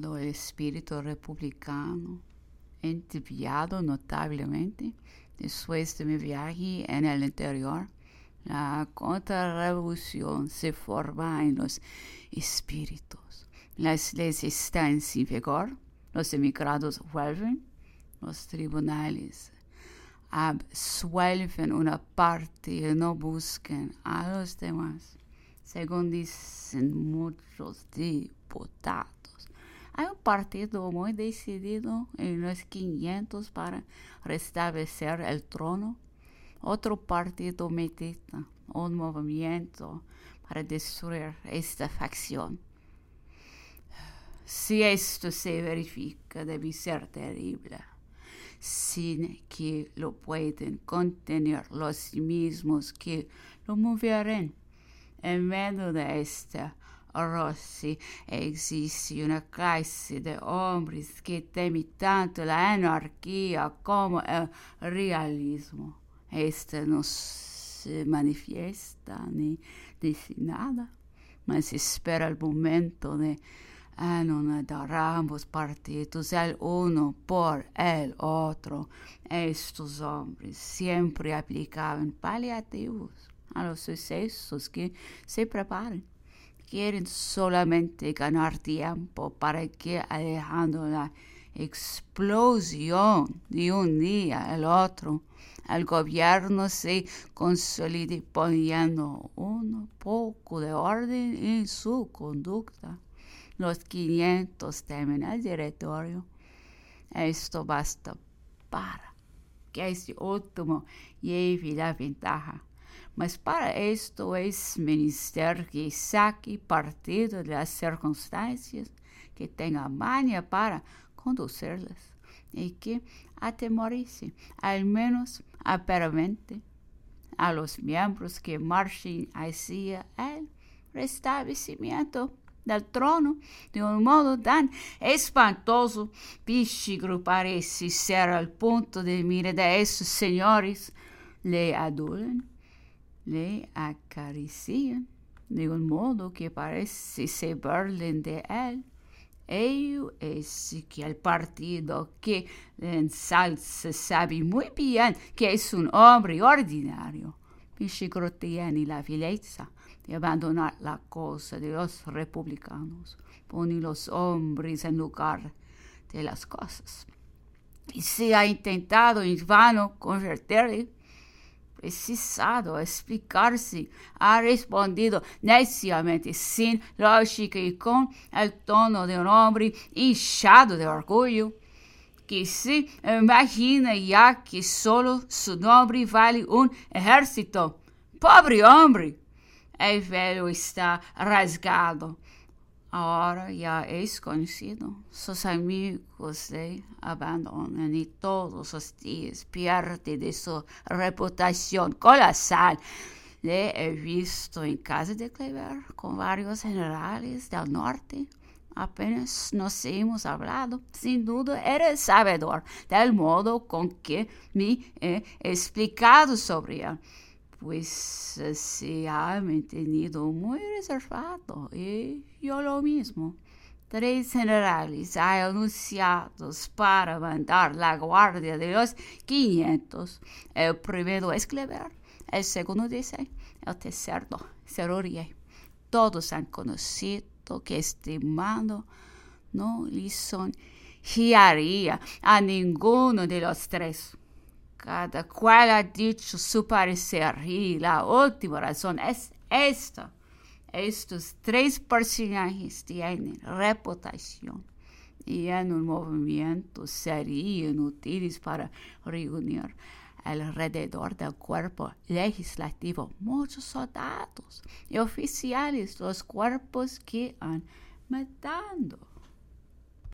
lado el espíritu republicano, entibiado notablemente después de mi viaje en el interior. La contrarrevolución se forma en los espíritus. Las leyes están sin vigor, los emigrados vuelven, los tribunales absuelven una parte y no buscan a los demás, según dicen muchos diputados. Hay un partido muy decidido en los 500 para restablecer el trono. Otro partido medita un movimiento para destruir esta facción. Si esto se verifica, debe ser terrible sin que lo puedan contener los mismos que lo moverán. En medio de esta roce existe una clase de hombres que temen tanto la anarquía como el realismo. Esta no se manifiesta ni dice nada, mas espera el momento de anonadar ambos partidos, el uno por el otro. Estos hombres siempre aplicaban paliativos a los sucesos que se preparan. Quieren solamente ganar tiempo para que alejando la explosión de un día al otro, el gobierno se consolide poniendo un poco de orden en su conducta los 500 temen el directorio. Esto basta para que este último lleve la ventaja. Mas para esto es menester que saque partido de las circunstancias, que tenga maña para conducirlas y que atemorice, al menos aparentemente, a los miembros que marchen hacia el restablecimiento del trono de un modo tan espantoso. Pichigro parece ser el punto de mira de esos señores. Le adulan, le acarician de un modo que parece se burlen de él. Ello es que el partido que ensalza sabe muy bien que es un hombre ordinario. Pichigro tiene la vileza de abandonar la cosa de los republicanos, pone los hombres en lugar de las cosas. Y se ha intentado en vano convertirle, precisado explicarse, ha respondido neciamente, sin lógica y con el tono de un hombre hinchado de orgullo, que se imagina ya que solo su nombre vale un ejército. Pobre hombre, el velho está rasgado. Ahora ya es conocido. Sus amigos le abandonan y todos los días pierde de su reputación colosal. Le he visto en casa de Clever con varios generales del norte. Apenas nos hemos hablado. Sin duda era sabedor del modo con que me he explicado sobre él pues eh, se ha mantenido muy reservado y yo lo mismo. Tres generales hay anunciados para mandar la guardia de los 500. El primero es Clever, el segundo dice, el tercero Serurier. Todos han conocido que este mando no le songiaría a ninguno de los tres. Cada cual ha dicho su parecer. Y la última razón es esta. Estos tres personajes tienen reputación y en un movimiento serían útiles para reunir alrededor del cuerpo legislativo. Muchos soldados y oficiales los cuerpos que han matado